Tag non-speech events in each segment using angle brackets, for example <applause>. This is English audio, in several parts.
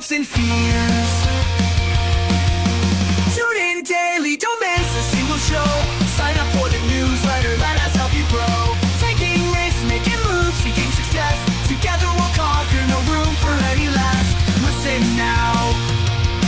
hopes and fears. Tune in daily, don't miss a single show. Sign up for the newsletter, let us help you grow. Taking risks, making moves, seeking success. Together we'll conquer, no room for any less. Listen now.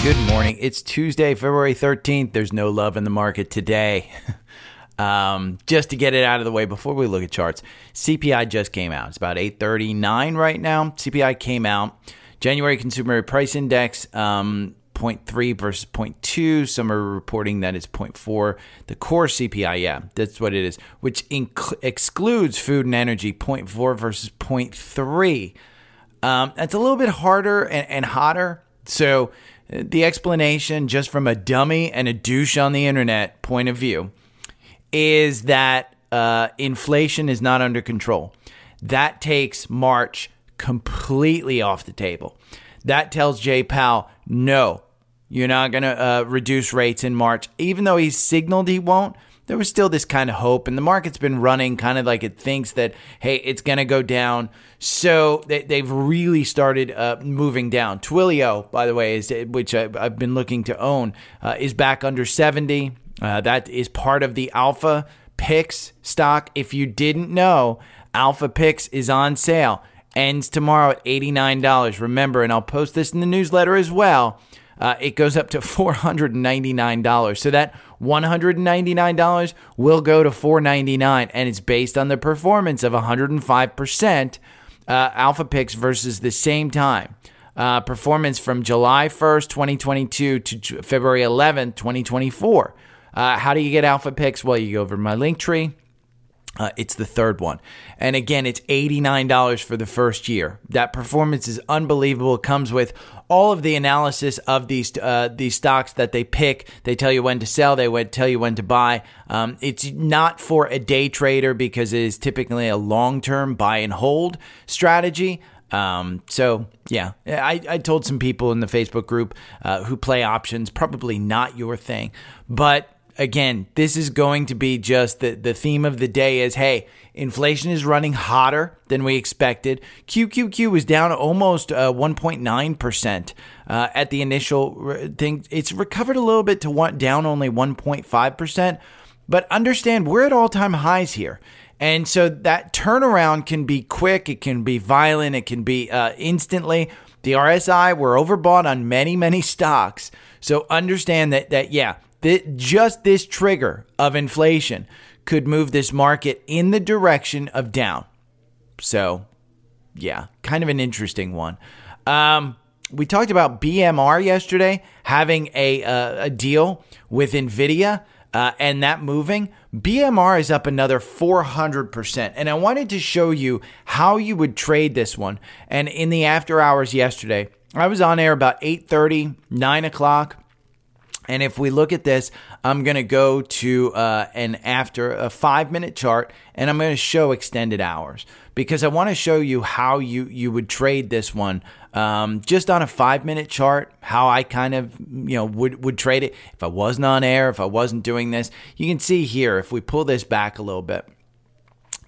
Good morning. It's Tuesday, February 13th. There's no love in the market today. <laughs> um, just to get it out of the way before we look at charts, CPI just came out. It's about 839 right now. CPI came out. January Consumer Price Index, um, 0.3 versus 0.2. Some are reporting that it's 0.4. The core CPI, yeah, that's what it is, which inc- excludes food and energy, 0.4 versus 0.3. Um, that's a little bit harder and, and hotter. So, uh, the explanation, just from a dummy and a douche on the internet point of view, is that uh, inflation is not under control. That takes March completely off the table. That tells Jay Powell, no, you're not going to uh, reduce rates in March. Even though he's signaled he won't, there was still this kind of hope. And the market's been running kind of like it thinks that, hey, it's going to go down. So they, they've really started uh, moving down. Twilio, by the way, is which I, have been looking to own, uh, is back under 70. Uh, that is part of the Alpha Picks stock. If you didn't know, Alpha Picks is on sale. Ends tomorrow at $89. Remember, and I'll post this in the newsletter as well. Uh, it goes up to $499. So that $199 will go to $499 and it's based on the performance of 105% uh, Alpha Picks versus the same time. Uh, performance from July 1st, 2022 to February 11th, 2024. Uh, how do you get Alpha Picks? Well, you go over my link tree. Uh, it's the third one. And again, it's $89 for the first year. That performance is unbelievable. It comes with all of the analysis of these uh, these stocks that they pick. They tell you when to sell, they tell you when to buy. Um, it's not for a day trader because it is typically a long term buy and hold strategy. Um, so yeah, I, I told some people in the Facebook group uh, who play options, probably not your thing, but again, this is going to be just the, the theme of the day is hey, inflation is running hotter than we expected. QQQ was down almost uh, 1.9% uh, at the initial thing. It's recovered a little bit to one, down only 1.5%. But understand, we're at all time highs here. And so that turnaround can be quick, it can be violent, it can be uh, instantly. The RSI, we're overbought on many, many stocks. So understand that, that yeah, that just this trigger of inflation could move this market in the direction of down. So, yeah, kind of an interesting one. Um, we talked about BMR yesterday having a uh, a deal with Nvidia uh, and that moving. BMR is up another 400%. And I wanted to show you how you would trade this one. And in the after hours yesterday, I was on air about 8:30, 9 o'clock. And if we look at this, I'm going to go to uh, an after a five minute chart and I'm going to show extended hours because I want to show you how you, you would trade this one um, just on a five minute chart, how I kind of, you know, would, would trade it if I wasn't on air, if I wasn't doing this. You can see here, if we pull this back a little bit,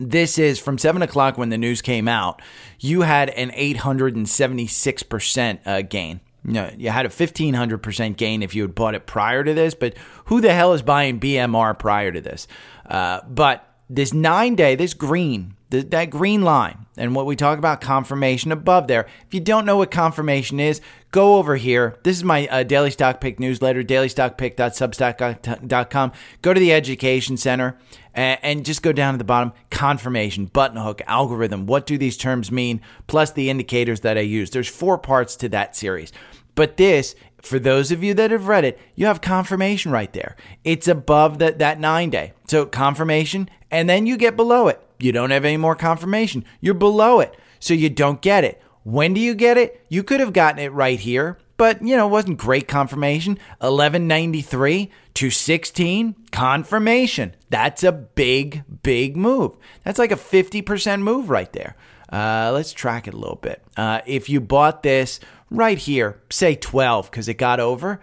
this is from 7 o'clock when the news came out, you had an 876% uh, gain. Know, you had a 1500% gain if you had bought it prior to this, but who the hell is buying BMR prior to this? Uh, but this nine day, this green, th- that green line, and what we talk about confirmation above there. If you don't know what confirmation is, go over here. This is my uh, daily stock pick newsletter, dailystockpick.substack.com. Go to the education center and, and just go down to the bottom. Confirmation, button hook, algorithm. What do these terms mean? Plus the indicators that I use. There's four parts to that series. But this, for those of you that have read it, you have confirmation right there. It's above that that nine day. So confirmation, and then you get below it. You don't have any more confirmation. You're below it. So you don't get it. When do you get it? You could have gotten it right here, but you know, it wasn't great confirmation. 1193 to 16 confirmation. That's a big, big move. That's like a 50% move right there. Uh, let's track it a little bit. Uh, if you bought this right here, say 12 because it got over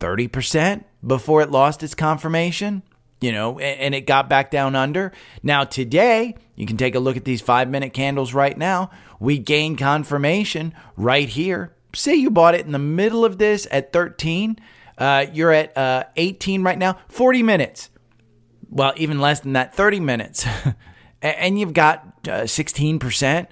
30% before it lost its confirmation, you know, and it got back down under. Now, today, you can take a look at these five minute candles right now. We gain confirmation right here say you bought it in the middle of this at 13, uh, you're at uh, 18 right now, 40 minutes. Well, even less than that, 30 minutes. <laughs> and you've got uh, 16%.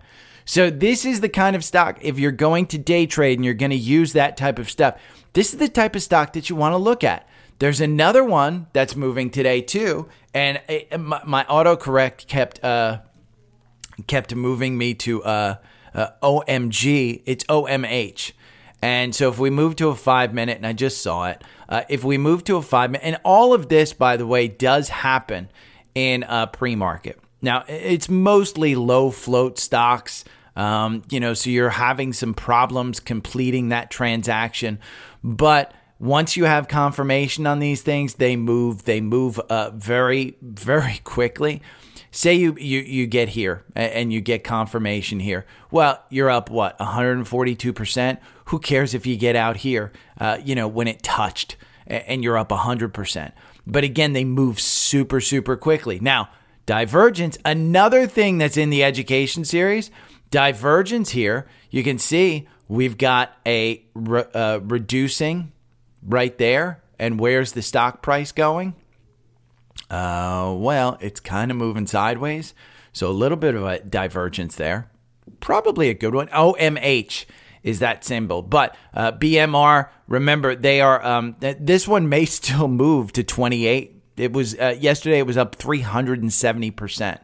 So, this is the kind of stock, if you're going to day trade and you're going to use that type of stuff, this is the type of stock that you want to look at. There's another one that's moving today too, and it, my, my autocorrect kept uh, kept moving me to uh, uh, OMG. It's OMH. And so if we move to a five minute, and I just saw it, uh, if we move to a five minute, and all of this, by the way, does happen in a pre market. Now, it's mostly low float stocks. Um, you know, so you're having some problems completing that transaction. But once you have confirmation on these things, they move. They move uh, very, very quickly. Say you, you you get here and you get confirmation here. Well, you're up what 142 percent. Who cares if you get out here? Uh, you know when it touched and you're up 100 percent. But again, they move super super quickly. Now, divergence. Another thing that's in the education series. Divergence here. You can see we've got a re- uh, reducing right there. And where's the stock price going? Uh, well, it's kind of moving sideways. So a little bit of a divergence there. Probably a good one. OMH is that symbol. But uh, BMR, remember, they are, um, this one may <laughs> still move to 28. It was, uh, yesterday it was up 370%.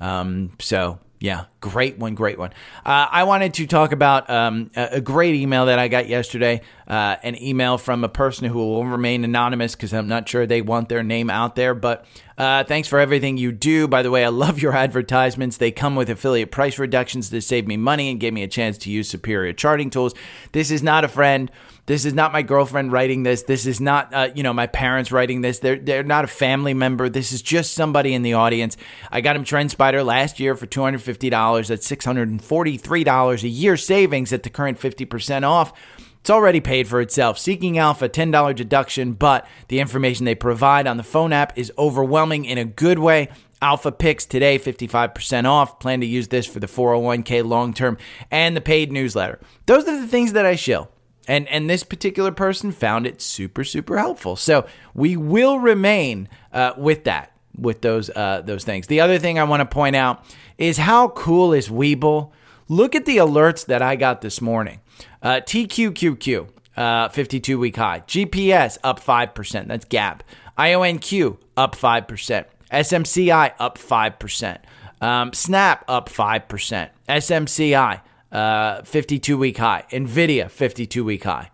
Um, so yeah, great one, great one. Uh, I wanted to talk about um, a, great email that I got yesterday. Uh, an email from a person who will remain anonymous because I'm not sure they want their name out there. But uh, thanks for everything you do. By the way, I love your <laughs> advertisements. They come with affiliate price reductions to save me money and give me a chance to use superior charting tools. This is not a friend. This is not my girlfriend writing this. This is not, uh, you know, my parents writing this. They're they're not a family member. This is just somebody in the audience. I got him TrendSpider last year for two hundred fifty dollars. That's six hundred and forty three dollars a year savings at the current fifty percent off. It's already paid for itself. Seeking Alpha, $10 deduction, but the information they provide on the phone app is overwhelming in a good way. Alpha picks today, 55% off. Plan to use this for the 401k long term and the paid newsletter. Those are the things that I shill and and this particular person found it super super helpful. So we will remain uh, with that with those uh, those things. The other thing I want to point out is how cool is Webull. Look at the alerts that I got this morning. Uh, TQQQ, uh, 52 week high. GPS up 5%. That's gap. IONQ up 5%. SMCI up 5%. Um, Snap up 5%. SMCI uh, 52 week high. Nvidia, 52 week high.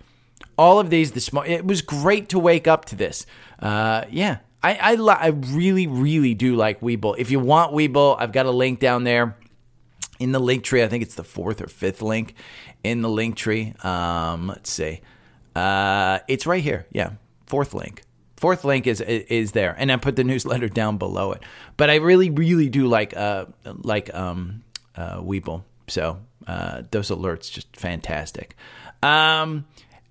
All of these this morning. It was great to wake up to this. Uh, yeah, I I, li- I really really do like Webull. If you want Webull, I've got a link down there in the link tree. I think it's the fourth or fifth link in the link tree. Um, let's see. Uh, it's right here. Yeah, fourth link. Fourth link is is there, and I put the <laughs> newsletter down below it. But I really, really do like uh like um uh Webull. So uh, those alerts just fantastic. Um,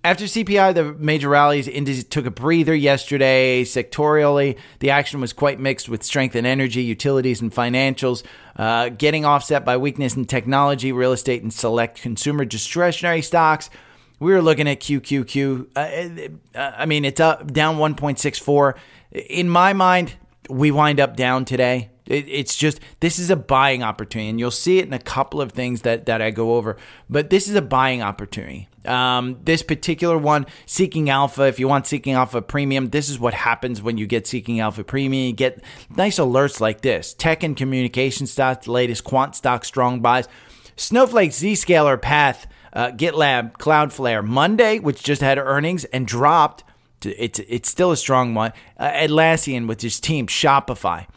after CPI, the major rallies indices took a breather yesterday. Sectorially, the action was quite mixed with strength in energy, utilities, and financials, uh, getting offset by weakness in technology, real estate, and select consumer discretionary stocks. We were looking at QQQ. Uh, uh, I mean, it's up down 1.64. In my mind, we wind up down today. It, it's just this is a buying opportunity, and you'll see it in a couple of things that that I go over. But this is a buying opportunity. Um, this particular one, Seeking Alpha. If you want Seeking Alpha Premium, this is what happens when you get Seeking Alpha Premium. You get nice alerts like this: tech and communication stocks, latest quant stock strong buys, Snowflake, Zscaler, Path. Uh, GitLab, Cloudflare, Monday, which just had earnings and dropped. it's it's still a strong one. Uh, Atlassian with his team, Shopify.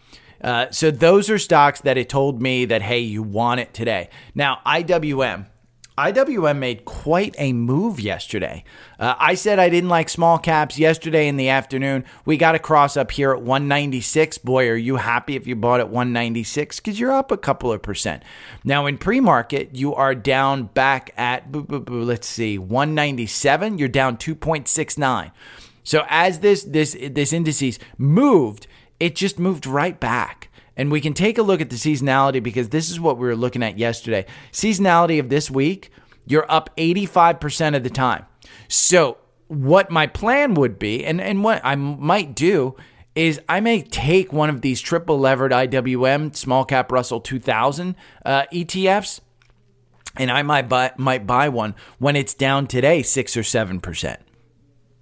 Uh, so those are stocks that it told me that hey, you want it today. Now IWM. IWM made quite a move yesterday. Uh, I said I didn't like small caps yesterday in the afternoon. We got a cross up here at 196. Boy, are you happy if you bought at 196 because you're up a couple of percent. Now in pre-market, you are down back at let's see, 197. You're down 2.69. So as this this this indices moved, it just moved right back. And we can take a look at the seasonality because this is what we were looking at yesterday. Seasonality of this week, you're up 85% of the time. So, what my plan would be, and, and what I might do, is I may take one of these triple levered IWM small cap Russell 2000 uh, ETFs, and I might buy might buy one when it's down today six or seven percent.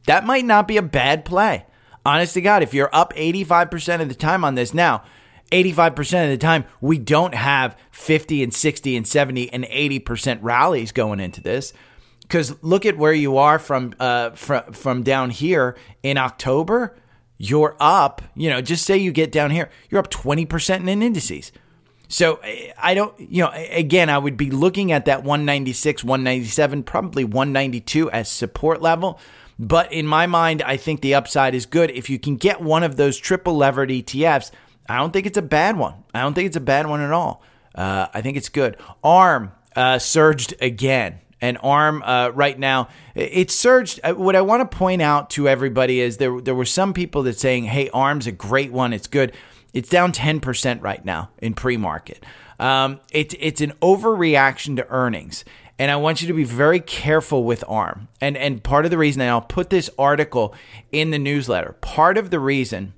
That might not be a bad play. Honest to God, if you're up 85% of the time on this now, 85% of the time, we don't have 50 and 60 and 70 and 80% rallies going into this. Because look at where you are from, uh, from, from down here in October. You're up, you know, just say you get down here, you're up 20% in indices. So I don't, you know, again, I would be looking at that 196, 197, probably 192 as support level. But in my mind, I think the upside is good. If you can get one of those triple levered ETFs, I don't think it's a bad one. I don't think it's a bad one at all. Uh, I think it's good. ARM uh, surged again. And ARM uh, right now, it surged. Uh, what I want to point out to everybody is there there were some people that saying, "Hey, ARM's a great one. It's good." It's down ten percent right now in pre-market. Um, it's it's an overreaction to earnings, and I want you to be very careful with ARM. And and part of the reason, and I'll put this article in the newsletter. Part of the reason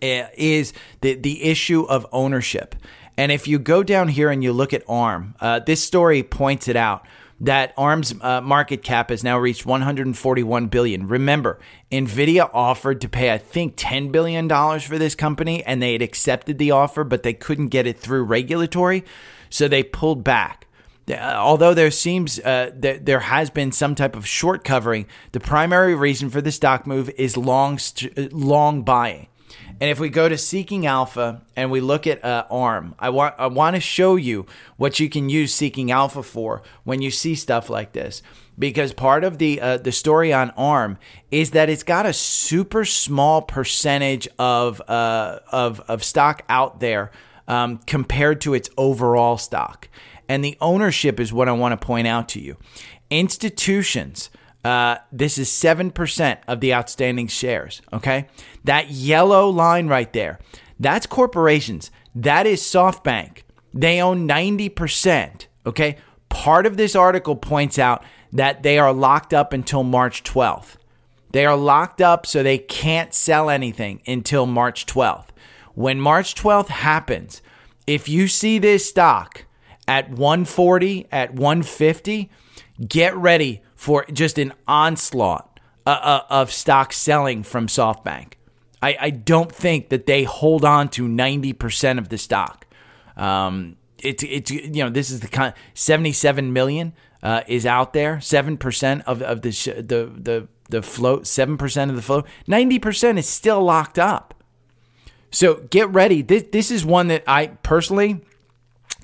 Eh, is the the issue of ownership. And if you go down here and you look at ARM, uh, this story points it out that ARM's uh, market cap has now reached 141 billion. Remember, Nvidia offered to pay I think 10 billion dollars for this company and they had accepted the offer but they couldn't get it through regulatory, so they pulled back. Uh, although there seems uh, that there has been some type of short covering, the primary reason for the stock move is long st- long buying. And if we go to Seeking Alpha and we look at uh, ARM, I want I want to show you what you can use Seeking Alpha for when you see stuff like this. Because part of the uh, the story on ARM is that it's got a super small percentage of uh, of of stock out there um, compared to its overall stock, and the ownership is what I want to point out to you. Institutions uh, this is 7% of the outstanding shares. Okay. That yellow line right there, that's corporations. That is SoftBank. They own 90%. Okay. Part of this article points out that they are locked up until March 12th. They are locked up so they can't sell anything until March 12th. When March 12th happens, if you see this stock at 140, at 150, get ready for just an onslaught uh, uh, of stock selling from SoftBank. I, I, don't think that they hold on to 90% of the stock. Um, it's, it's, you know, this is the kind 77 million uh, is out there, 7% of, of the, sh- the, the, the float, 7% of the float, 90% is still locked up. So get ready. This, this is one that I personally,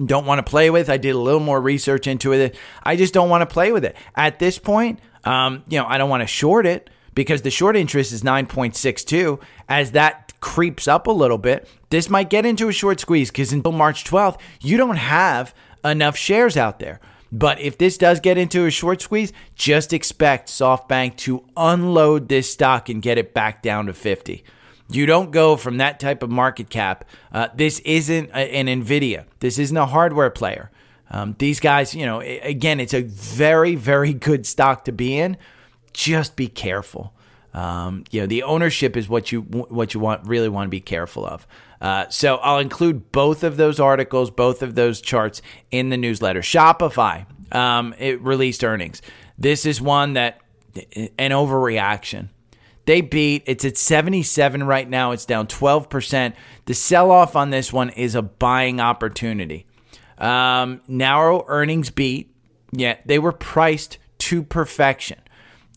don't want to play with. I did a little more research into it. I just don't want to play with it. At this point, um, you know, I don't want to short it because the short interest is 9.62. As that creeps up a little bit, this might get into a short squeeze because until March 12th, you don't have enough shares out there. But if this does get into a short squeeze, just expect SoftBank to unload this stock and get it back down to 50. You don't go from that type of market cap. Uh, this isn't a, an Nvidia. This isn't a hardware player. Um, these guys, you know, again, it's a very, very good stock to be in. Just be careful. Um, you know, the ownership is what you what you want really want to be careful of. Uh, so I'll include both of those articles, both of those charts in the newsletter. Shopify, um, it released earnings. This is one that an overreaction. They beat. It's at 77 right now. It's down 12%. The sell off on this one is a buying opportunity. Um, narrow earnings beat. Yeah, they were priced to perfection.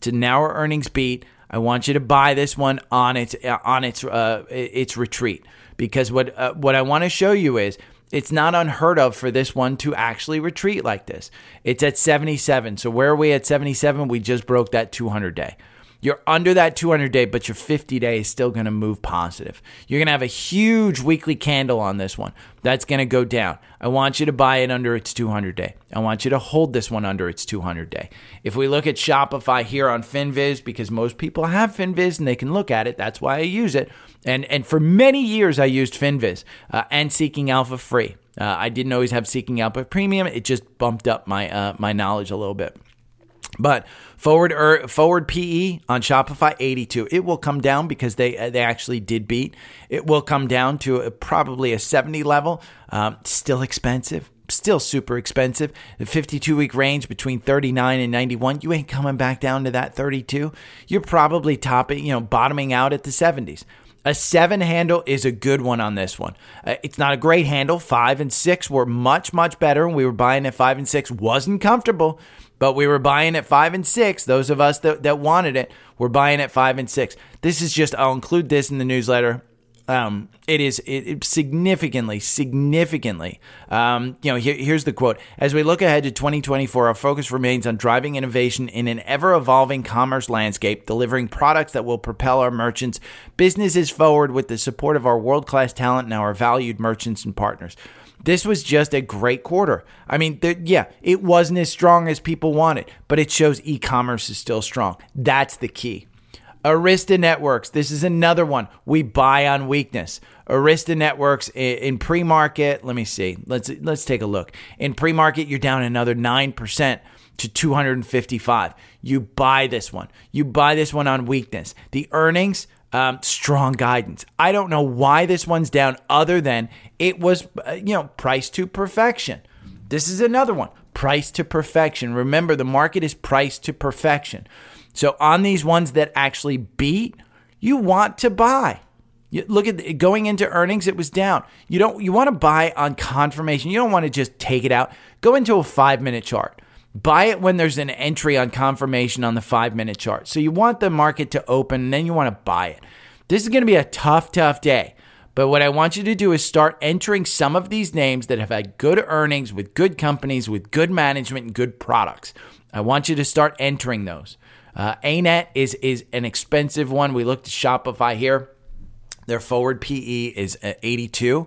To narrow earnings beat. I want you to buy this one on its on its uh, its retreat because what uh, what I want to show you is it's not unheard of for this one to actually retreat like this. It's at 77. So where are we at 77? We just broke that 200 day. You're under that 200 day, but your 50 day is still going to move positive. You're going to have a huge weekly candle on this one. That's going to go down. I want you to buy it under its 200 day. I want you to hold this one under its 200 day. If we look at Shopify here on FinViz, because most people have FinViz and they can look at it, that's why I use it. And, and for many years, I used FinViz uh, and Seeking Alpha free. Uh, I didn't always have Seeking Alpha Premium. It just bumped up my uh, my knowledge a little bit. But forward er, forward PE on Shopify 82. It will come down because they they actually did beat. It will come down to a, probably a 70 level. Um, still expensive. Still super expensive. The 52 week range between 39 and 91. You ain't coming back down to that 32. You're probably topping, you know, bottoming out at the 70s. A seven handle is a good one on this one. Uh, it's not a great handle. Five and six were much, much better. And we were buying at five and six. Wasn't comfortable, but we were buying at five and six. Those of us that, that wanted it were buying at five and six. This is just, I'll include this in the newsletter. Um, it is it, it significantly, significantly. Um, you know, here, here's the quote: As we look ahead to 2024, our focus remains on driving innovation in an ever-evolving commerce landscape, delivering products that will propel our merchants' businesses forward with the support of our world-class talent and our valued merchants and partners. This was just a great quarter. I mean, the, yeah, it wasn't as strong as people wanted, but it shows e-commerce is still strong. That's the key. Arista Networks. This is another one we buy on weakness. Arista Networks in, pre-market. Let me see. Let's let's take a look. In pre-market, you're down another nine percent to 255. You buy this one. You buy this one on weakness. The earnings, um, strong guidance. I don't know why this one's down, other than it was uh, you know priced to perfection. This is another one. Price to perfection. Remember, the market is priced to perfection. So on these ones that actually beat, you want to buy. You look at going into earnings, it was down. You don't you want to buy on confirmation. You don't want to just take it out. Go into a five minute chart. Buy it when there's an entry on confirmation on the five minute chart. So you want the market to open and then you want to buy it. This is going to be a tough, tough day. But what I want you to do is start entering some of these names that have had good earnings with good companies, with good management, and good products. I want you to start entering those. Uh, ANET is is an expensive one. We looked at Shopify here. Their forward PE is 82.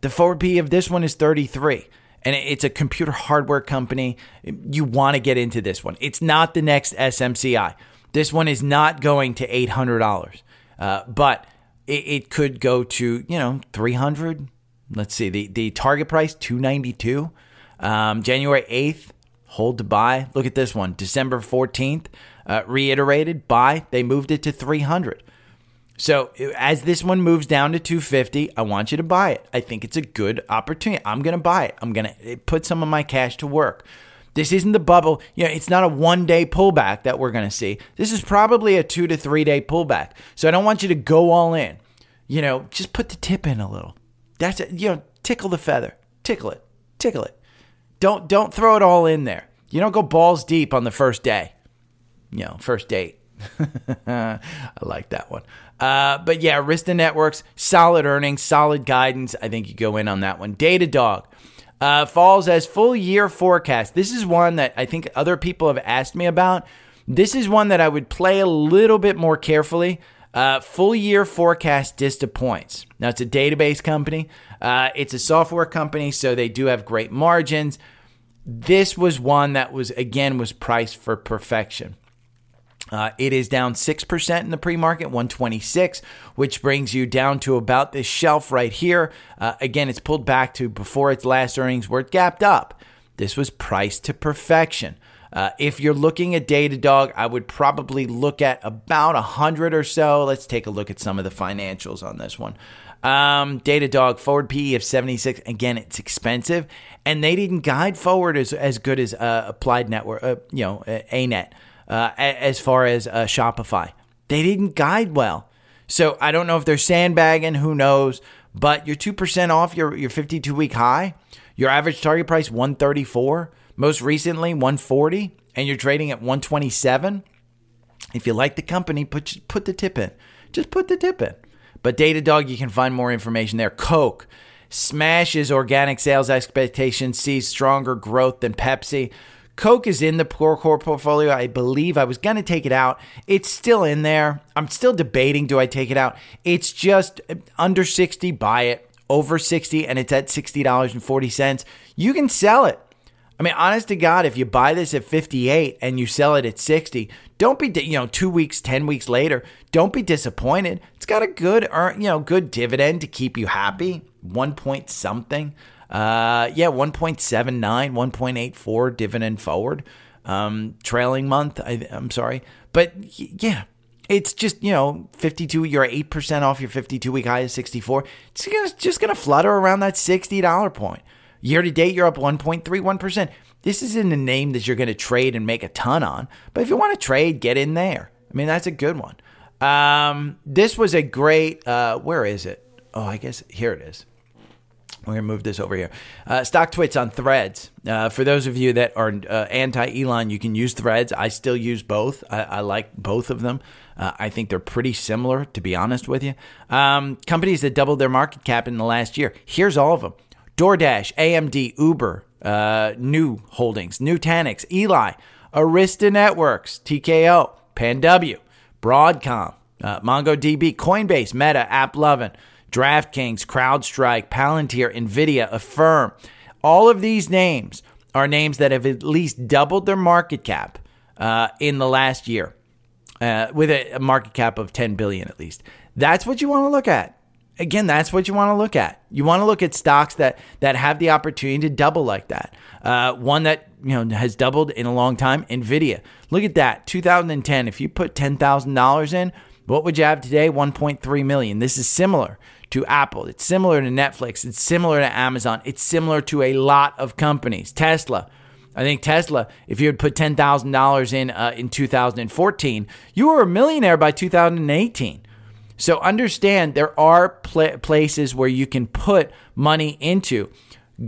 The forward PE of this one is 33. And it's a computer hardware company. You want to get into this one. It's not the next SMCI. This one is not going to $800, uh, but it, it could go to, you know, 300 Let's see. The, the target price, 292 um, January 8th, hold to buy. Look at this one. December 14th, uh, reiterated buy. They moved it to 300. So as this one moves down to 250, I want you to buy it. I think it's a good opportunity. I'm going to buy it. I'm going to eh, put some of my cash to work. This isn't the bubble. You know, it's not a one day pullback that we're going to see. This is probably a two to three day pullback. So I don't want you to go all in. You know, just put the tip in a little. That's it. You know, tickle the feather. Tickle it. Tickle it. Don't don't throw it all in there. You don't go balls deep on the first day you know, first date. <laughs> I like that one. Uh, but yeah, Arista Networks, solid earnings, solid guidance. I think you go in on that one. Datadog uh, falls as full year forecast. This is one that I think other people have asked me about. This is one that I would play a little bit more carefully. Uh, full year forecast disappoints. Now, it's a database company, uh, it's a software company, so they do have great margins. This was one that was, again, was priced for perfection. Uh, it is down 6% in the pre market, 126, which brings you down to about this shelf right here. Uh, again, it's pulled back to before its last earnings where it gapped up. This was priced to perfection. Uh, if you're looking at Datadog, I would probably look at about 100 or so. Let's take a look at some of the financials on this one. Um, Datadog forward PE of 76. Again, it's expensive, and they didn't guide forward as, as good as uh, Applied Network, uh, you know, ANET uh, as far as uh, Shopify. They didn't guide well. So I don't know if they're sandbagging, who knows, but you're 2% off your, your 52 week high. Your average target price 134, most recently 140, and you're trading at 127. If you like the company, put put the tip in. Just put the tip in. But Datadog, you can find more information there. Coke smashes organic sales expectations, sees stronger growth than Pepsi. Coke is in the Core Core portfolio. I believe I was going to take it out. It's still in there. I'm still debating do I take it out? It's just uh, under 60, buy it. Over 60 and it's at $60.40. You can sell it. I mean, honest to God, if you buy this at 58 and you sell it at 60, don't be, you know, two weeks, 10 weeks later, don't be disappointed. It's got a good, you know, good dividend to keep you happy. One point something. Uh, yeah, 1.79, 1.84 dividend forward. Um, trailing month, I, I'm sorry. But yeah, it's just, you know, 52, you're 8% off your 52 week high of 64. It's gonna, just going to flutter around that $60 point. Year to date, you're up 1.31%. This isn't a name that you're going to trade and make a ton on, but if you want to trade, get in there. I mean, that's a good one. Um, this was a great, uh, where is it? Oh, I guess here it is. We're going to move this over here. Uh, Stocktwits on threads. Uh, for those of you that are uh, anti Elon, you can use threads. I still use both. I, I like both of them. Uh, I think they're pretty similar, to be honest with you. Um, companies that doubled their market cap in the last year. Here's all of them DoorDash, AMD, Uber, uh, Nu Holdings, Nutanix, Eli, Arista Networks, TKO, PanW, Broadcom, uh, MongoDB, Coinbase, Meta, AppLovin, DraftKings, CrowdStrike, Palantir, Nvidia, Affirm. All of these names are names that have at least doubled their market cap uh, in the last year, uh, with a, a market cap of 10 billion at least. That's what you want to look at again, that's what you want to look at. You want to look at stocks that that have the opportunity to double like that. Uh, one that you know has doubled in a long time, Nvidia. Look at that, 2010. If you put ten thousand dollars in, what would you have today? 1.3 million. This is similar to Apple. It's similar to Netflix. It's similar to Amazon. It's similar to a lot of companies. Tesla. I think Tesla, if you had put ten thousand dollars in uh, in 2014, you were a millionaire by 2018. So understand there are pl- places where you can put money into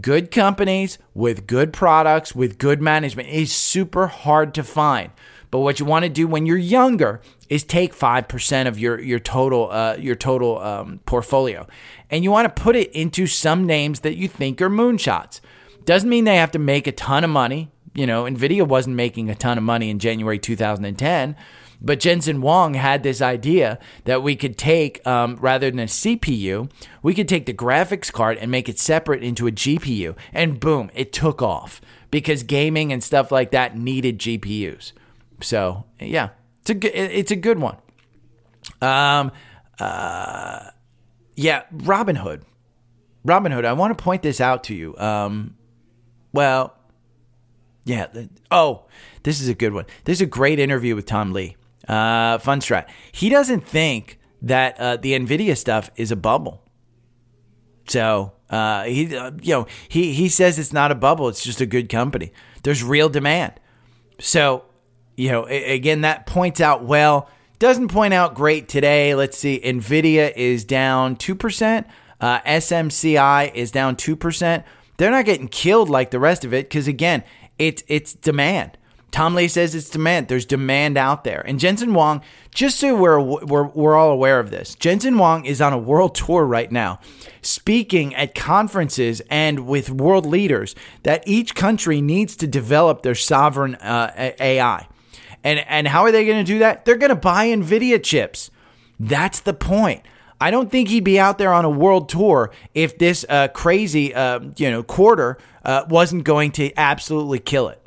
good companies with good products, with good management. It is super hard to find. But what you want to do when you're younger is take five percent of your your total uh, your total um, portfolio, and you want to put it into some names that you think are moonshots. Doesn't mean they have to make a ton of money. You know, Nvidia wasn't making a ton of money in January 2010 but Jensen Wong had this idea that we could take, um, rather than a CPU, we could take the graphics card and make it separate into a GPU. And boom, it took off because gaming and stuff like that needed GPUs. So, yeah, it's a good, it's a good one. Um, uh, yeah, Robinhood. Robin Hood, I want to point this out to you. Um, well, yeah. Oh, this is a good one. This is a great interview with Tom Lee uh, Fundstrat. He doesn't think that uh, the Nvidia stuff is a bubble. So uh, he, uh, you know, he he says it's not a bubble. It's just a good company. There's real demand. So, you know, again, that points out well. Doesn't point out great today. Let's see. Nvidia is down two percent. Uh, SMCI is down two percent. They're not getting killed like the rest of it because again, it's it's demand. Tom Lee says it's demand. There's demand out there. And Jensen Wong, just so we're, we're, we're all aware of this, Jensen Wong is on a world tour right now, speaking at conferences and with world leaders that each country needs to develop their sovereign uh, AI. And, and how are they going to do that? They're going to buy NVIDIA chips. That's the point. I don't think he'd be out there on a world tour if this uh, crazy, uh, you know, quarter uh, wasn't going to absolutely kill it.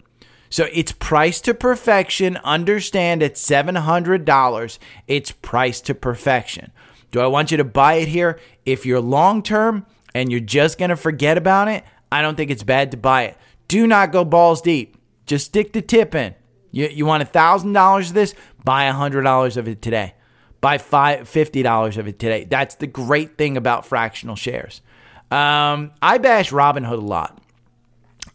So it's priced to perfection. Understand at $700, it's priced to perfection. Do I want you to buy it here? If you're long term and you're just going to forget about it, I don't think it's bad to buy it. Do not go balls deep. Just stick the tip in. You, you want $1,000 of this? Buy $100 of it today. Buy five, $50 of it today. That's the great thing about fractional shares. Um, I bash Robinhood a lot.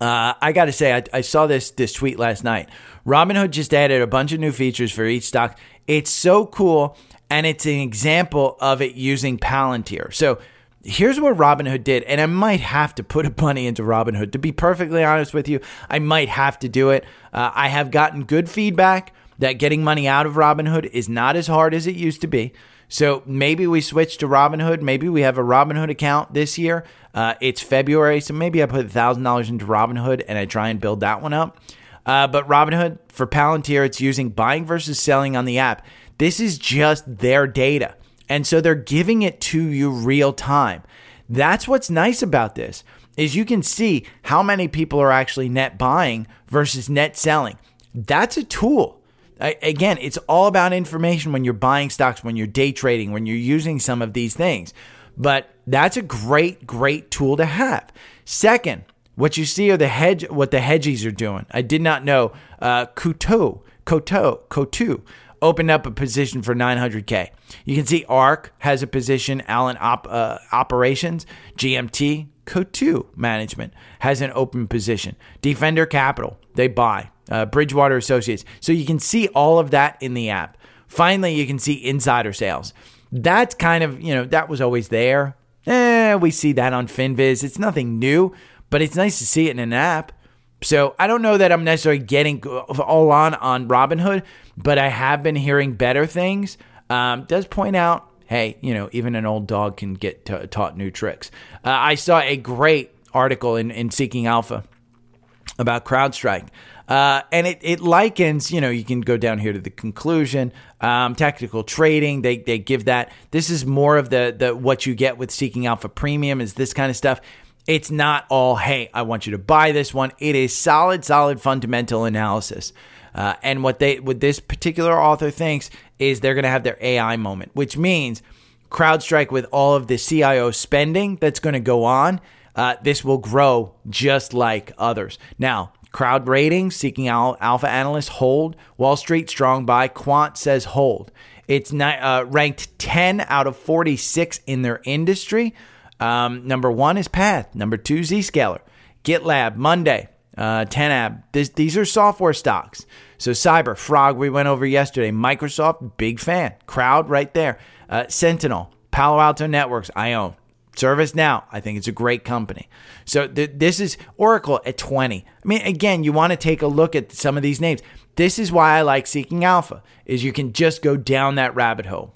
Uh, I got to say, I, I, saw this this tweet last night. Robinhood just added a bunch of new features for each stock. It's so cool, and it's an example of it using Palantir. So here's what Robinhood did, and I might have to put a bunny into Robinhood. To be perfectly honest with you, I might have to do it. Uh, I have gotten good feedback that getting money out of Robinhood is not as hard as it used to be. So maybe we switch to Robinhood. Maybe we have a Robinhood account this year. Uh, it's February, so maybe I put $1,000 into Robinhood and I try and build that one up. Uh, but Robinhood for Palantir, it's using buying versus selling on the app. This is just their data. And so they're giving it to you real time. That's what's nice about this is you can see how many people are actually net buying versus net selling. That's a tool. I, again, it's all about information when you're buying stocks, when you're day trading, when you're using some of these things. But that's a great, great tool to have. Second, what you see are the hedge, what the hedgies are doing. I did not know. Uh, Kuto, Koto, Kotu opened up a position for 900k. You can see ARK has a position. Allen Op, uh, Operations, GMT, Kotu Management has an open position. Defender Capital, they buy. Uh, Bridgewater Associates. So you can see all of that in the app. Finally, you can see insider sales. That's kind of, you know, that was always there. Eh, we see that on FinViz. It's nothing new, but it's nice to see it in an app. So I don't know that I'm necessarily getting all on on Robinhood, but I have been hearing better things. Um, does point out, hey, you know, even an old dog can get t- taught new tricks. Uh, I saw a great article in, in Seeking Alpha about CrowdStrike. Uh, and it, it likens, you know, you can go down here to the conclusion. Um, tactical trading, they, they give that. This is more of the, the what you get with Seeking Alpha Premium is this kind of stuff. It's not all, hey, I want you to buy this one. It is solid, solid fundamental analysis. Uh, and what they, what this particular author thinks is they're going to have their AI moment, which means CrowdStrike with all of the CIO spending that's going to go on, uh, this will grow just like others. Now, crowd ratings, seeking al- alpha analysts hold. Wall Street strong buy. Quant says hold. It's uh, ranked 10 out of 46 in their industry. Um, number one is Path. Number two, Zscaler. GitLab, Monday, uh, Tenab. This, these are software stocks. So Cyber, Frog, we went over yesterday. Microsoft, big fan. Crowd, right there. Uh, Sentinel, Palo Alto Networks, I own. ServiceNow, I think it's a great company. So th- this is Oracle at 20. I mean, again, you want to take a look at some of these names. This is why I like Seeking Alpha, is you can just go down that rabbit hole.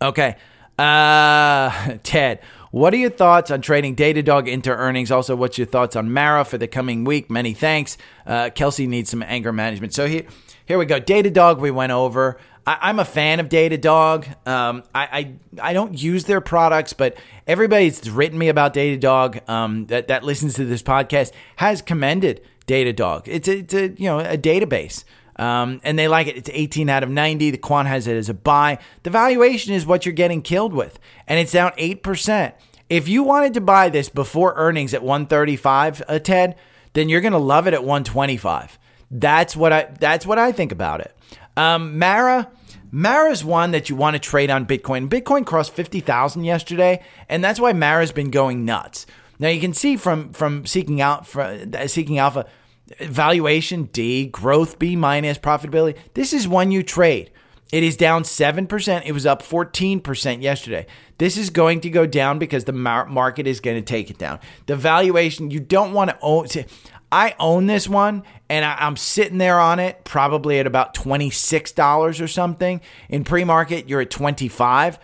Okay, uh, <laughs> Ted, what are your thoughts on trading Datadog into earnings? Also, what's your thoughts on Mara for the coming week? Many thanks. Uh, Kelsey needs some anger management. So here, here we go. Datadog, we went over. I, am a fan of Datadog. Um, I, I I don't use their products, but everybody that's written me about Datadog um, that that listens to this podcast has commended Datadog. It's a, it's a you know a database. Um, and they like it. It's 18 out of 90. The quant has it as a buy. The valuation is what you're getting killed with, and it's down 8%. If you wanted to buy this before earnings at 135, uh, Ted, then you're going to love it at 125. That's what I that's what I think about it. Um, Mara, Mara's one that you want to trade on Bitcoin. Bitcoin crossed 50,000 yesterday, and that's why Mara's been going nuts. Now you can see from from seeking out from uh, seeking alpha valuation D, growth B minus, profitability. This is one you trade. It is down 7%. It was up 14% yesterday. This is going to go down because the market is going to take it down. The valuation, you don't want to own. I own this one and I, am sitting there on it probably at about $26 or something. In pre market, you're at 25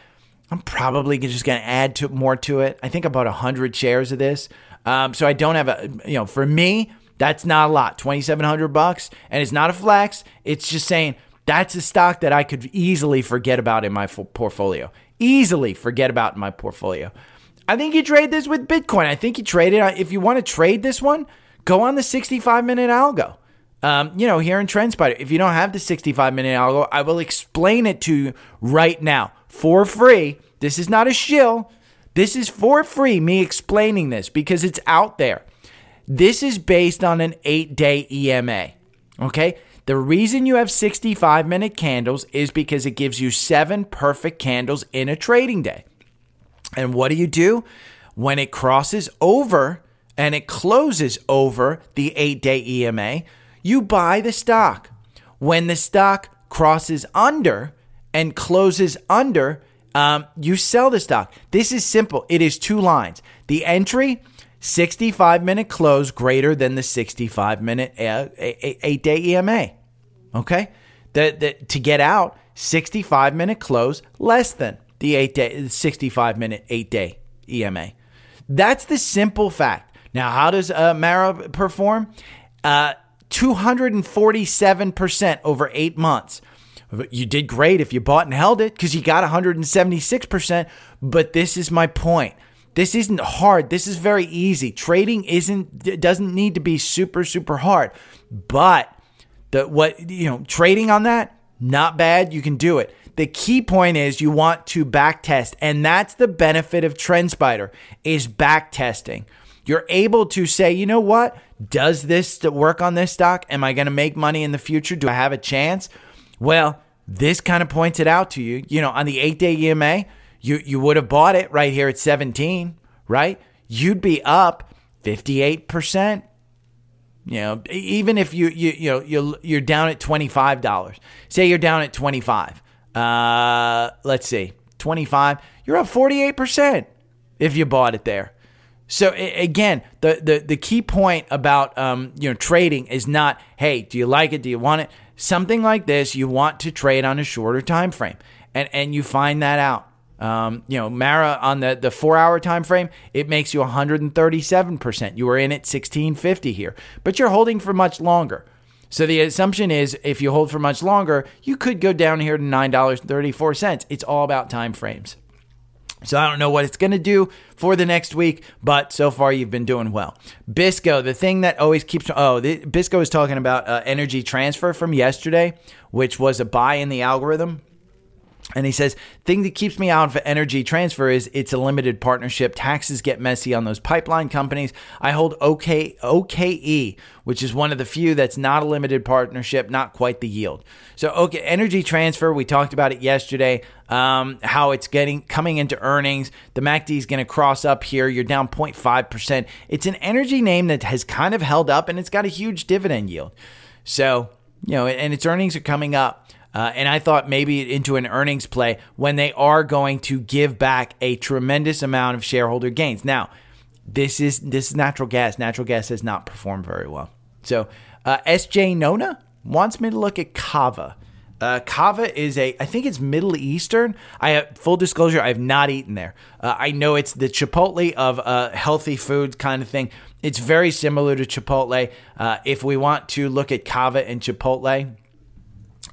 I'm probably just going to add to more to it. I think about 100 shares of this. Um, so I don't have a, you know, for me, that's not a lot. 2700 bucks and it's not a flex. It's just saying that's a stock that I could easily forget about in my portfolio. Easily forget about in my portfolio. I think you trade this with Bitcoin. I think you trade it if you want to trade this one, go on the 65 minute algo. Um, you know, here in TrendSpider, if you don't have the 65 minute algo, I will explain it to you right now for free. This is not a shill. This is for free, me explaining this because it's out there. This is based on an eight day EMA. Okay. The reason you have 65 minute candles is because it gives you seven perfect candles in a trading day. And what do you do? When it crosses over and it closes over the eight day EMA, you buy the stock. When the stock crosses under and closes under, um, you sell the stock. This is simple. It is two lines. The entry, 65 minute close greater than the 65 minute uh, eight day EMA. Okay? The, the, to get out, 65 minute close less than the eight day, 65 minute eight day EMA. That's the simple fact. Now, how does uh, Mara perform? Uh, 247% over eight months. You did great if you bought and held it because you got 176%. But this is my point. This isn't hard. This is very easy. Trading isn't doesn't need to be super super hard. But the what you know, trading on that not bad. You can do it. The key point is you want to back test, and that's the benefit of TrendSpider is back testing. You're able to say, you know what? Does this work on this stock? Am I going to make money in the future? Do I have a chance? Well, this kind of points it out to you. You know, on the eight day EMA, you, you would have bought it right here at 17, right? You'd be up 58%. You know, even if you you you know you're you're down at twenty five dollars. Say you're down at twenty five. Uh, let's see, twenty five. You're up forty eight percent if you bought it there. So again, the, the the key point about um, you know trading is not, hey, do you like it? Do you want it? Something like this, you want to trade on a shorter time frame, and and you find that out. Um, you know, Mara on the the four hour time frame, it makes you 137 percent. You were in at 1650 here, but you're holding for much longer. So the assumption is, if you hold for much longer, you could go down here to nine dollars thirty four cents. It's all about time frames. So I don't know what it's going to do for the next week, but so far you've been doing well. Bisco, the thing that always keeps oh, the, Bisco is talking about uh, energy transfer from yesterday, which was a buy in the algorithm. And he says, thing that keeps me out for energy transfer is it's a limited partnership. Taxes get messy on those pipeline companies. I hold OK, OKE, which is one of the few that's not a limited partnership, not quite the yield. So, okay, energy transfer, we talked about it yesterday, um, how it's getting coming into earnings. The MACD is going to cross up here. You're down 0.5%. It's an energy name that has kind of held up and it's got a huge dividend yield. So, you know, and its earnings are coming up. Uh, and I thought maybe into an earnings play when they are going to give back a tremendous amount of shareholder gains. Now, this is this is natural gas. Natural gas has not performed very well. So uh, SJ Nona wants me to look at Cava. Uh, Cava is a, I think it's Middle Eastern. I have full disclosure, I have not eaten there. Uh, I know it's the Chipotle of uh, healthy food kind of thing. It's very similar to Chipotle. Uh, if we want to look at Cava and Chipotle,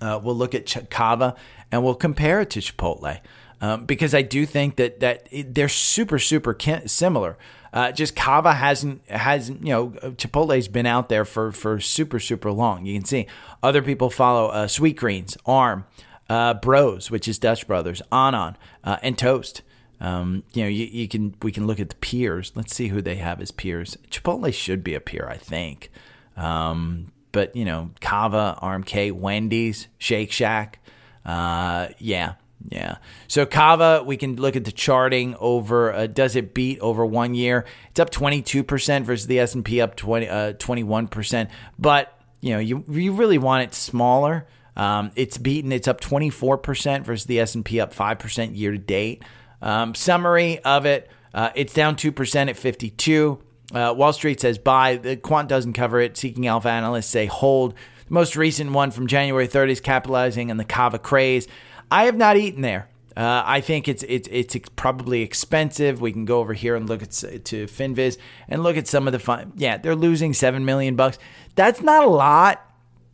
uh, we'll look at Cava and we'll compare it to Chipotle um, because I do think that that it, they're super super similar. Uh, just Cava hasn't hasn't you know Chipotle's been out there for for super super long. You can see other people follow uh, Sweetgreens, Arm, uh, Bros, which is Dutch Brothers, Anon, uh, and Toast. Um, you know, you, you, can we can look at the peers. Let's see who they have as peers. Chipotle should be a peer, I think. Um, but you know, Cava, RMK, Wendy's, Shake Shack. Uh, yeah, yeah. So Cava, we can look at the charting over. Uh, does it beat over one year? It's up twenty two percent versus the S and P up 21 uh, percent. But you know, you you really want it smaller. Um, it's beaten. It's up twenty four percent versus the S and P up five percent year to date. Um, summary of it: uh, it's down two percent at fifty two. Uh, Wall Street says buy. The quant doesn't cover it. Seeking Alpha analysts say hold. The most recent one from January 30 is capitalizing on the Cava craze. I have not eaten there. Uh, I think it's it's it's probably expensive. We can go over here and look at to Finviz and look at some of the fun. Yeah, they're losing seven million bucks. That's not a lot.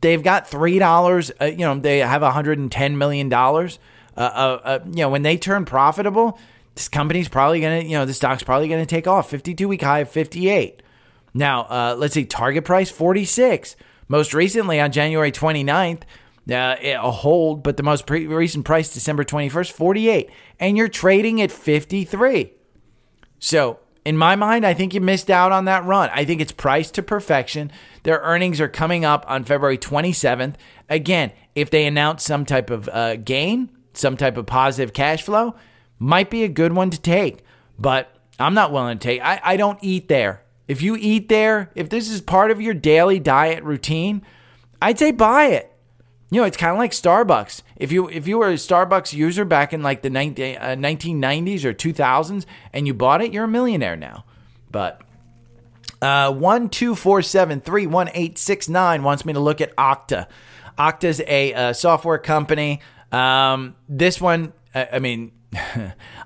They've got three dollars. Uh, you know, they have 110 million dollars. Uh, uh, uh, you know, when they turn profitable, this company's probably going to, you know, the stock's probably going to take off. 52 week high of 58. Now, uh, let's see, target price 46. Most recently on January 29th, uh, a hold, but the most pre- recent price, December 21st, 48. And you're trading at 53. So, in my mind, I think you missed out on that run. I think it's priced to perfection. Their earnings are coming up on February 27th. Again, if they announce some type of uh, gain, some type of positive cash flow, might be a good one to take, but I'm not willing to take. I, I don't eat there. If you eat there, if this is part of your daily diet routine, I'd say buy it. You know, it's kind of like Starbucks. If you if you were a Starbucks user back in like the 19, uh, 1990s or 2000s and you bought it, you're a millionaire now. But uh, one two four seven three one eight six nine wants me to look at Okta. Okta's a uh, software company. Um, this one, I, I mean,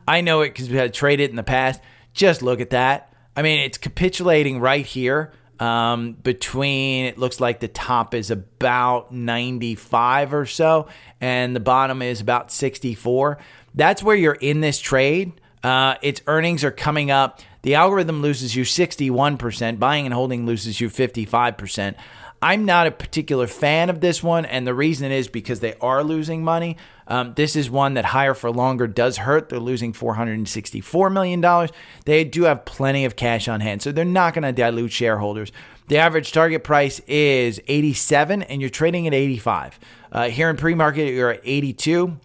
I know it because we had traded in the past. Just look at that. I mean, it's capitulating right here. Um, between it looks like the top is about 95 or so, and the bottom is about 64. That's where you're in this trade. Uh, its earnings are coming up. The algorithm loses you 61%. Buying and holding loses you 55%. I'm not a particular fan of this one, and the reason is because they are losing money. Um, this is one that higher for longer does hurt. They're losing $464 million. They do have plenty of cash on hand, so they're not going to dilute shareholders. The average target price is 87, and you're trading at 85. Uh, here in pre market, you're at 82.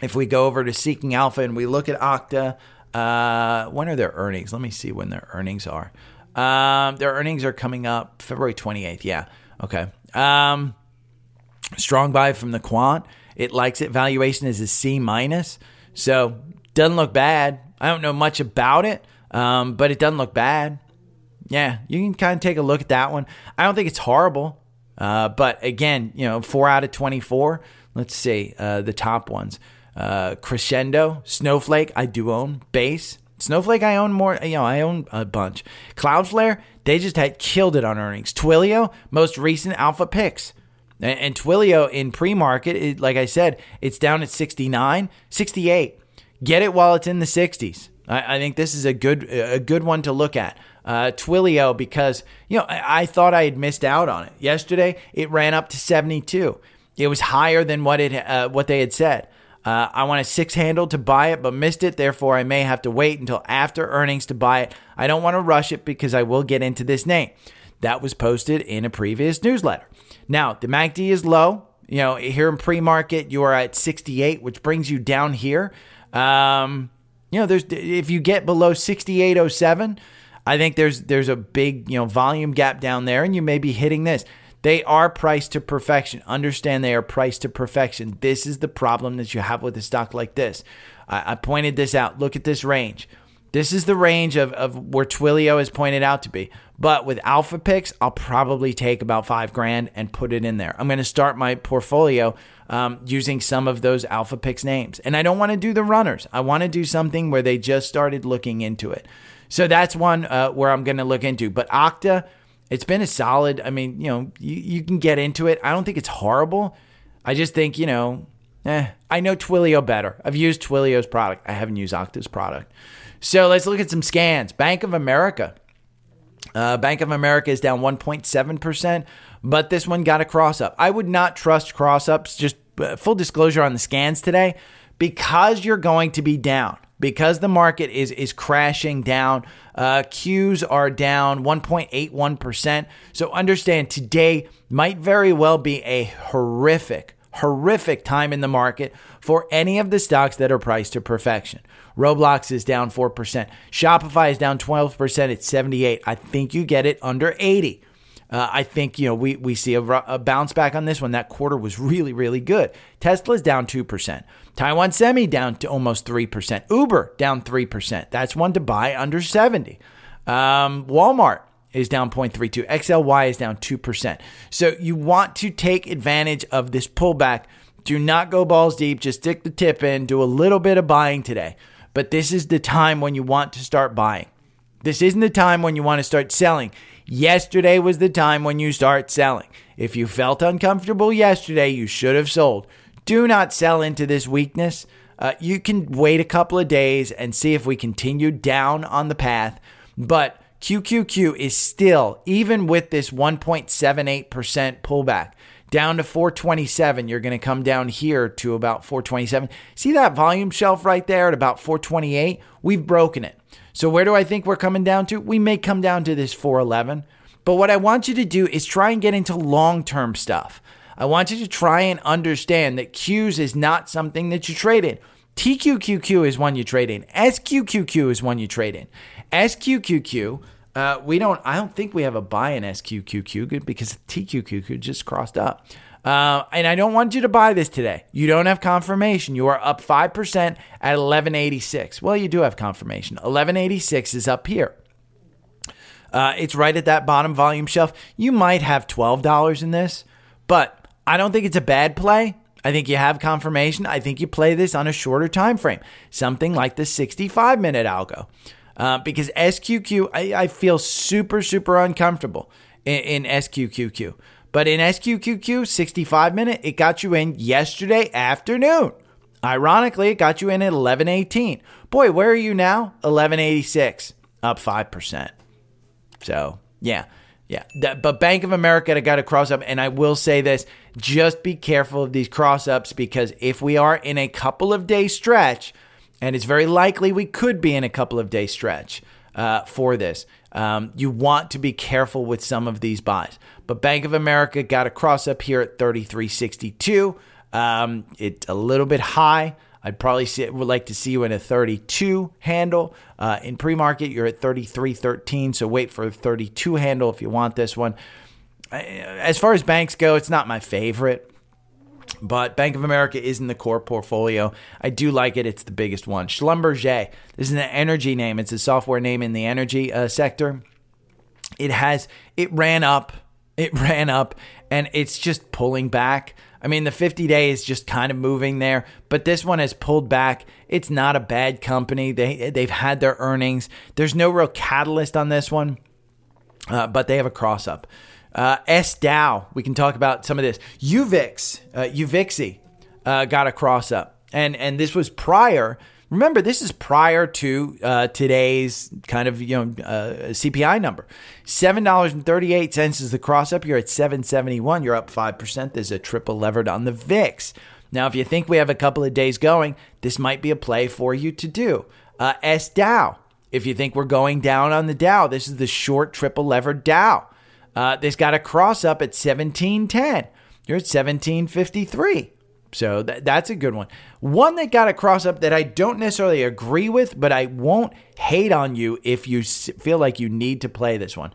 If we go over to Seeking Alpha and we look at Okta, uh, when are their earnings? Let me see when their earnings are. Um, their earnings are coming up February 28th. Yeah. Okay. Um, strong buy from the quant. It likes it. Valuation is a C minus. So doesn't look bad. I don't know much about it, um, but it doesn't look bad. Yeah, you can kind of take a look at that one. I don't think it's horrible. Uh, but again, you know, four out of 24. Let's see uh, the top ones. Uh, Crescendo, Snowflake, I do own. Base, Snowflake, I own more. You know, I own a bunch. Cloudflare, they just had killed it on earnings. Twilio, most recent alpha picks. And, and Twilio in pre-market, like I said, it's down at 69, 68. Get it while it's in the 60s. I, I think this is a good a good one to look at. Uh, Twilio because you know I, I thought I had missed out on it yesterday. It ran up to 72. It was higher than what it uh, what they had said. Uh, I want a six handle to buy it, but missed it. Therefore, I may have to wait until after earnings to buy it. I don't want to rush it because I will get into this name. That was posted in a previous newsletter. Now, the MACD is low. You know, here in pre market, you are at 68, which brings you down here. Um, you know, there's if you get below 6807, I think there's there's a big you know volume gap down there, and you may be hitting this. They are priced to perfection. Understand they are priced to perfection. This is the problem that you have with a stock like this. I, I pointed this out. Look at this range. This is the range of, of where Twilio is pointed out to be. But with alpha picks, I'll probably take about five grand and put it in there. I'm going to start my portfolio um, using some of those alpha picks names. And I don't want to do the runners. I want to do something where they just started looking into it. So that's one uh, where I'm going to look into. But Okta, it's been a solid. I mean, you know, you, you can get into it. I don't think it's horrible. I just think, you know, eh, I know Twilio better. I've used Twilio's product. I haven't used Okta's product. So let's look at some scans. Bank of America. Uh, Bank of America is down 1.7%, but this one got a cross up. I would not trust cross ups, just uh, full disclosure on the scans today, because you're going to be down because the market is is crashing down. Uh, Qs are down 1.81%. So understand today might very well be a horrific, horrific time in the market for any of the stocks that are priced to perfection. Roblox is down 4%. Shopify is down 12% at 78. I think you get it under 80. Uh, I think you know we we see a, a, bounce back on this one. That quarter was really really good. Tesla's down two percent. Taiwan Semi down to almost three percent. Uber down three percent. That's one to buy under seventy. Um, Walmart is down 0.32. XLY is down 2%. So you want to take advantage of this pullback. Do not go balls deep. Just stick the tip in. Do a little bit of buying today. But this is the time when you want to start buying. This isn't the time when you want to start selling. Yesterday was the time when you start selling. If you felt uncomfortable yesterday, you should have sold. Do not sell into this weakness. Uh, you can wait a couple of days and see if we continue down on the path. But QQQ is still, even with this 1.78% pullback, down to 427. You're going to come down here to about 427. See that volume shelf right there at about 428? We've broken it. So where do I think we're coming down to? We may come down to this 411. But what I want you to do is try and get into long-term stuff. I want you to try and understand that Qs is not something that you trade in. TQQQ is one you trade in. SQQQ is one you trade in. SQQQ, uh, we don't. I don't think we have a buy in SQQQ because TQQQ just crossed up. Uh, and I don't want you to buy this today. You don't have confirmation. You are up 5% at 1186. Well, you do have confirmation. 1186 is up here. Uh, it's right at that bottom volume shelf. You might have $12 in this, but I don't think it's a bad play. I think you have confirmation. I think you play this on a shorter time frame, something like the 65 minute algo. uh, because SQQ, I, I, feel super, super uncomfortable in, in SQQQ. But in SQQQ, 65 minute, it got you in yesterday afternoon. Ironically, it got you in at 1118. Boy, where are you now? 1186, up 5%. So, yeah. Yeah, but Bank of America got a cross up, and I will say this: just be careful of these cross ups because if we are in a couple of day stretch, and it's very likely we could be in a couple of day stretch uh, for this, um, you want to be careful with some of these buys. But Bank of America got a cross up here at 33.62. Um, it's a little bit high. I'd probably see, would like to see you in a 32 handle. Uh, in pre market, you're at 33.13, so wait for a 32 handle if you want this one. As far as banks go, it's not my favorite, but Bank of America is in the core portfolio. I do like it. It's the biggest one. Schlumberger, this is an energy name. It's a software name in the energy uh, sector. It has, it ran up, it <laughs> ran up, and it's just pulling back. I mean, the 50 day is just kind of moving there, but this one has pulled back. It's not a bad company. They they've had their earnings. There's no real catalyst on this one, uh, but they have a cross up. Uh, S Dow. We can talk about some of this. Uvix, uh, Uvixi, uh, got a cross up, and and this was prior Remember, this is prior to uh, today's kind of you know uh, CPI number. Seven dollars and thirty eight cents is the cross up. You're at seven seventy one. You're up five percent. There's a triple levered on the VIX. Now, if you think we have a couple of days going, this might be a play for you to do. Uh, S Dow. If you think we're going down on the Dow, this is the short triple levered Dow. Uh, this got a cross up at seventeen ten. You're at seventeen fifty three. So th- that's a good one. One that got a cross up that I don't necessarily agree with, but I won't hate on you if you feel like you need to play this one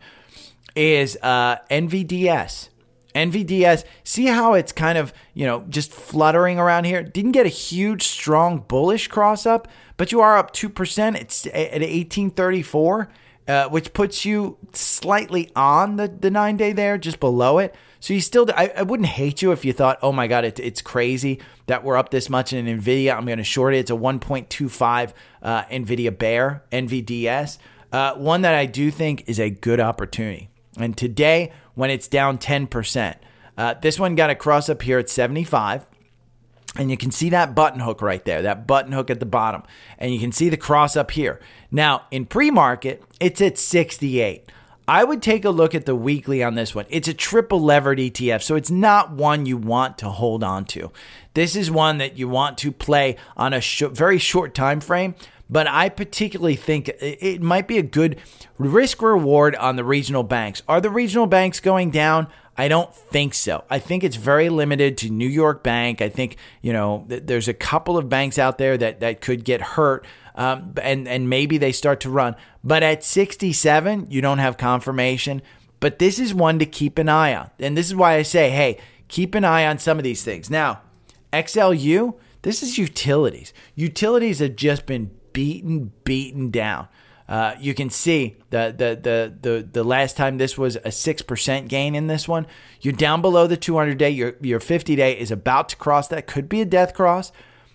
is uh, NVDS. NVDS, see how it's kind of, you know, just fluttering around here? Didn't get a huge, strong, bullish cross up, but you are up 2%. It's at 1834, uh, which puts you slightly on the, the nine day there, just below it. So you still, I, I wouldn't hate you if you thought, oh my God, it, it's crazy that we're up this much in NVIDIA. I'm going to short it. It's a 1.25 uh, NVIDIA Bear, NVDS. Uh, one that I do think is a good opportunity. And today, when it's down 10%, uh, this one got a cross up here at 75. And you can see that button hook right there, that button hook at the bottom. And you can see the cross up here. Now, in pre market, it's at 68. I would take a look at the weekly on this one. It's a triple levered ETF, so it's not one you want to hold on to. This is one that you want to play on a sh- very short time frame, but I particularly think it might be a good risk reward on the regional banks. Are the regional banks going down? I don't think so. I think it's very limited to New York Bank. I think, you know, there's a couple of banks out there that, that could get hurt um, and and maybe they start to run. But at 67, you don't have confirmation. But this is one to keep an eye on, and this is why I say, hey, keep an eye on some of these things. Now, XLU, this is utilities. Utilities have just been beaten, beaten down. Uh, you can see the, the the the the last time this was a six percent gain in this one. You're down below the 200 day. Your your 50 day is about to cross that. Could be a death cross.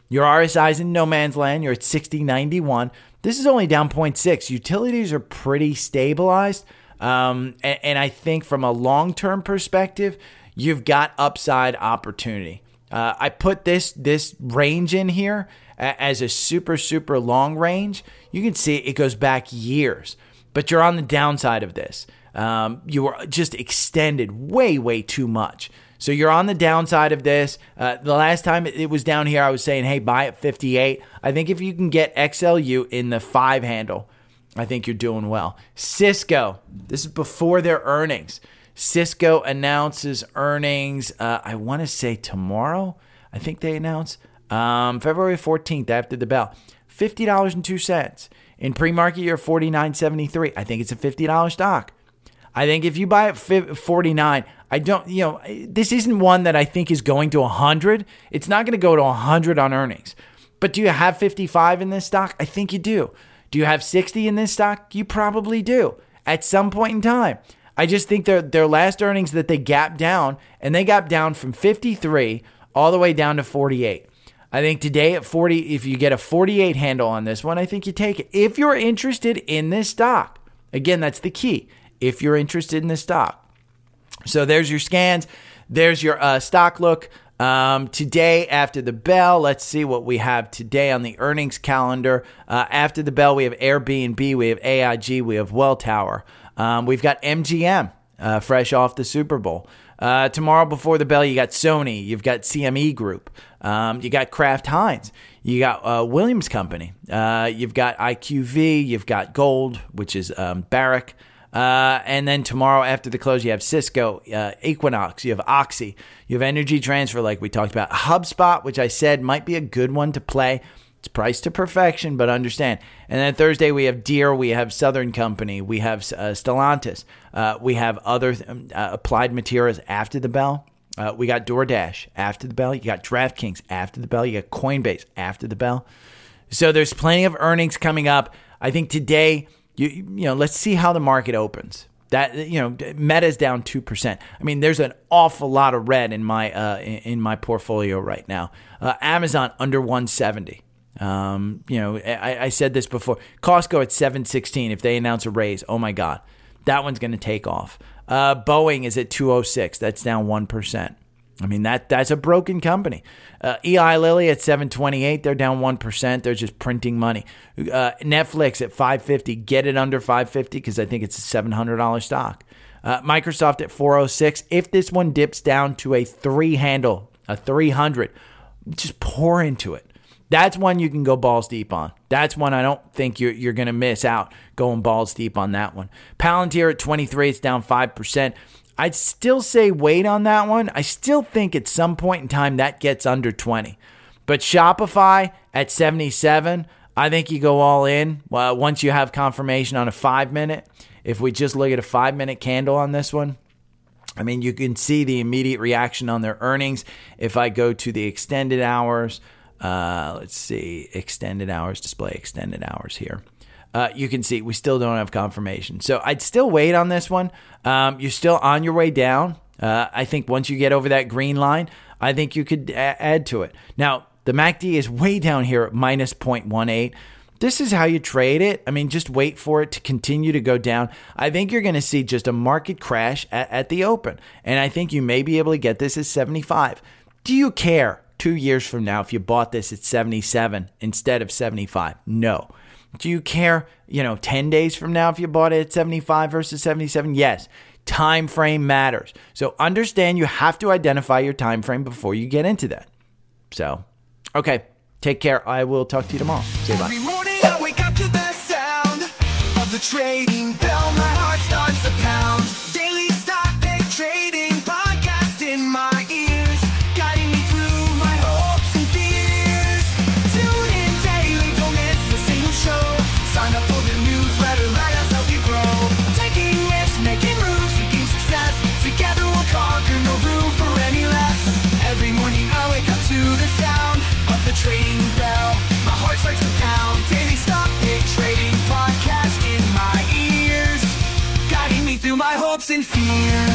Your RSI is in no man's land. You're at 6091. This is only down 0.6. Utilities are pretty stabilized. Um, and, and, I think from a long term perspective, you've got upside opportunity. Uh, I put this this range in here as a super super long range. You can see it goes back years, but you're on the downside of this. Um, you are just extended way way too much. So you're on the downside of this. Uh, the last time it was down here, I was saying, hey, buy at 58. I think if you can get XLU in the five handle, I think you're doing well. Cisco, this is before their earnings. Cisco announces earnings, uh, I want to say tomorrow. I think they announce um, February 14th after the bell. $50.02. In pre market, you're 49.73. I think it's a $50 stock. I think if you buy at 49, I don't, you know, this isn't one that I think is going to 100. It's not going to go to 100 on earnings. But do you have 55 in this stock? I think you do. Do you have 60 in this stock? You probably do at some point in time. I just think their their last earnings that they gapped down and they got down from 53 all the way down to 48. I think today at 40, if you get a 48 handle on this one, I think you take it. If you're interested in this stock, again, that's the key. If you're interested in this stock. So there's your scans. There's your uh, stock look. Um, today, after the bell, let's see what we have today on the earnings calendar. Uh, after the bell, we have Airbnb, we have AIG, we have Welltower. Um, we've got MGM, uh, fresh off the Super Bowl. Uh, tomorrow before the bell, you got Sony, you've got CME Group, um, you got Kraft Heinz, you got uh, Williams Company, uh, you've got IQV, you've got Gold, which is um, Barrick. Uh, and then tomorrow after the close, you have Cisco, uh, Equinix, you have Oxy, you have Energy Transfer, like we talked about, HubSpot, which I said might be a good one to play. It's priced to perfection, but understand. And then Thursday we have Deere, we have Southern Company, we have uh, Stellantis, uh, we have other um, uh, applied materials after the bell. We got DoorDash after the bell. You got DraftKings after the bell. You got Coinbase after the bell. So there's plenty of earnings coming up. I think today you you know, let's see how the market opens. That you know, Meta's down two percent. I mean, there's an awful lot of red in my uh, in my portfolio right now. Uh, Amazon under 170. Um, you know, I, I said this before. Costco at 716. If they announce a raise, oh my god, that one's going to take off. Uh, Boeing is at 206. That's down one percent. I mean that that's a broken company. Uh, Eli Lilly at 728, they're down 1%. They're just printing money. Uh, Netflix at 550, get it under 550 because I think it's a $700 stock. Uh, Microsoft at 406. If this one dips down to a three handle, a 300, just pour into it. That's one you can go balls deep on. That's one I don't think you're, you're going to miss out going balls deep on that one. Palantir at 23, it's down 5%. I'd still say wait on that one. I still think at some point in time that gets under 20. But Shopify at 77, I think you go all in well, once you have confirmation on a five minute. If we just look at a five minute candle on this one, I mean, you can see the immediate reaction on their earnings. If I go to the extended hours, uh, let's see, extended hours, display extended hours here uh, you can see we still don't have confirmation. So I'd still wait on this one. Um, you're still on your way down. Uh, I think once you get over that green line, I think you could a- add to it. Now, the MACD is way down here at minus 0.18. This is how you trade it. I mean, just wait for it to continue to go down. I think you're going to see just a market crash at, at the open. And I think you may be able to get this at 75. Do you care two years from now if you bought this at 77 instead of 75? No. Do you care, you know, 10 days from now if you bought it at 75 versus 77? Yes. Time frame matters. So understand you have to identify your time frame before you get into that. So, okay. Take care. I will talk to you tomorrow. Say bye. yeah.